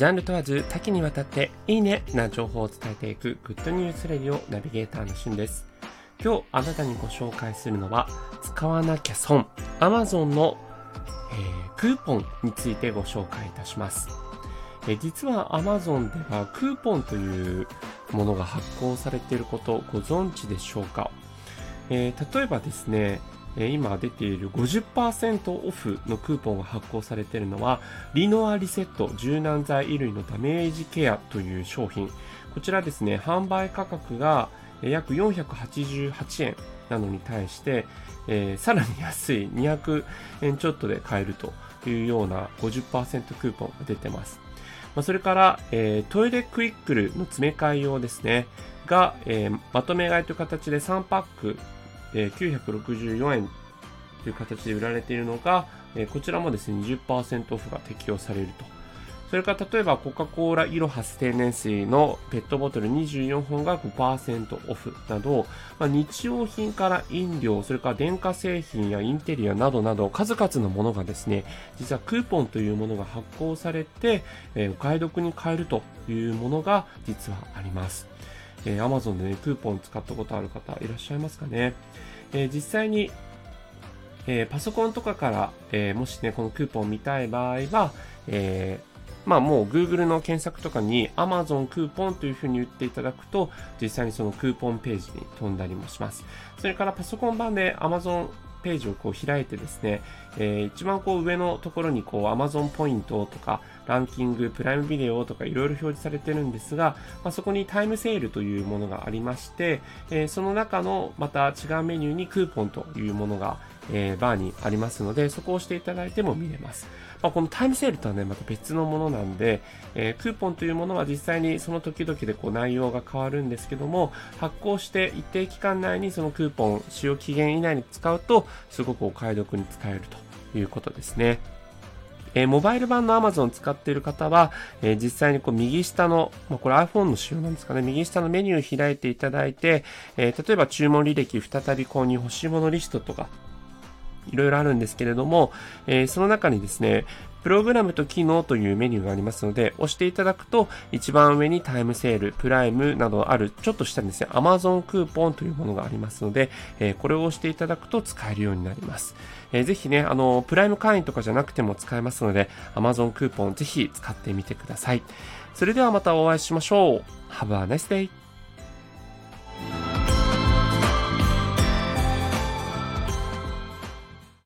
ジャンル問わず多岐にわたっていいねな情報を伝えていくグッドニュースレディオナビゲーターのしゅんです。今日あなたにご紹介するのは使わなきゃ損 Amazon の、えー、クーポンについてご紹介いたします。え、実は Amazon ではクーポンというものが発行されていることをご存知でしょうか、えー、例えばですね今出ている50%オフのクーポンが発行されているのは、リノアリセット柔軟剤衣類のダメージケアという商品。こちらですね、販売価格が約488円なのに対して、えー、さらに安い200円ちょっとで買えるというような50%クーポンが出てます。まあ、それから、えー、トイレクイックルの詰め替え用ですね、が、えー、まとめ買いという形で3パックえ964円という形で売られているのが、えこちらもですね、20%オフが適用されると。それから例えばコカ・コーライロハス天然水のペットボトル24本が5%オフなど、まあ、日用品から飲料、それから電化製品やインテリアなどなど数々のものがですね、実はクーポンというものが発行されて、えー、お買い得に買えるというものが実はあります。えー、Amazon でね、クーポン使ったことある方いらっしゃいますかね。えー、実際に、えー、パソコンとかから、えー、もしね、このクーポン見たい場合は、え、まあもう Google の検索とかに Amazon クーポンというふうに言っていただくと、実際にそのクーポンページに飛んだりもします。それからパソコン版で Amazon ページをこう開いてですね、えー、一番こう上のところにこう Amazon ポイントとかランキング、プライムビデオとかいろいろ表示されてるんですが、まあ、そこにタイムセールというものがありまして、えー、その中のまた違うメニューにクーポンというものが、えー、バーにありますので、そこを押していただいても見れます。まあ、このタイムセールとはね、また別のものなんで、えー、クーポンというものは実際にその時々でこう内容が変わるんですけども、発行して一定期間内にそのクーポン使用期限以内に使うと、すごくお買い得に使えるということですね。えー、モバイル版の Amazon 使っている方は、えー、実際にこう右下の、まあ、これ iPhone の仕様なんですかね、右下のメニューを開いていただいて、えー、例えば注文履歴、再び購入欲しいものリストとか、いろいろあるんですけれども、えー、その中にですね、プログラムと機能というメニューがありますので、押していただくと、一番上にタイムセール、プライムなどある、ちょっと下にですね、Amazon クーポンというものがありますので、えー、これを押していただくと使えるようになります。えー、ぜひね、あの、プライム会員とかじゃなくても使えますので、Amazon クーポンぜひ使ってみてください。それではまたお会いしましょう。Have a nice day!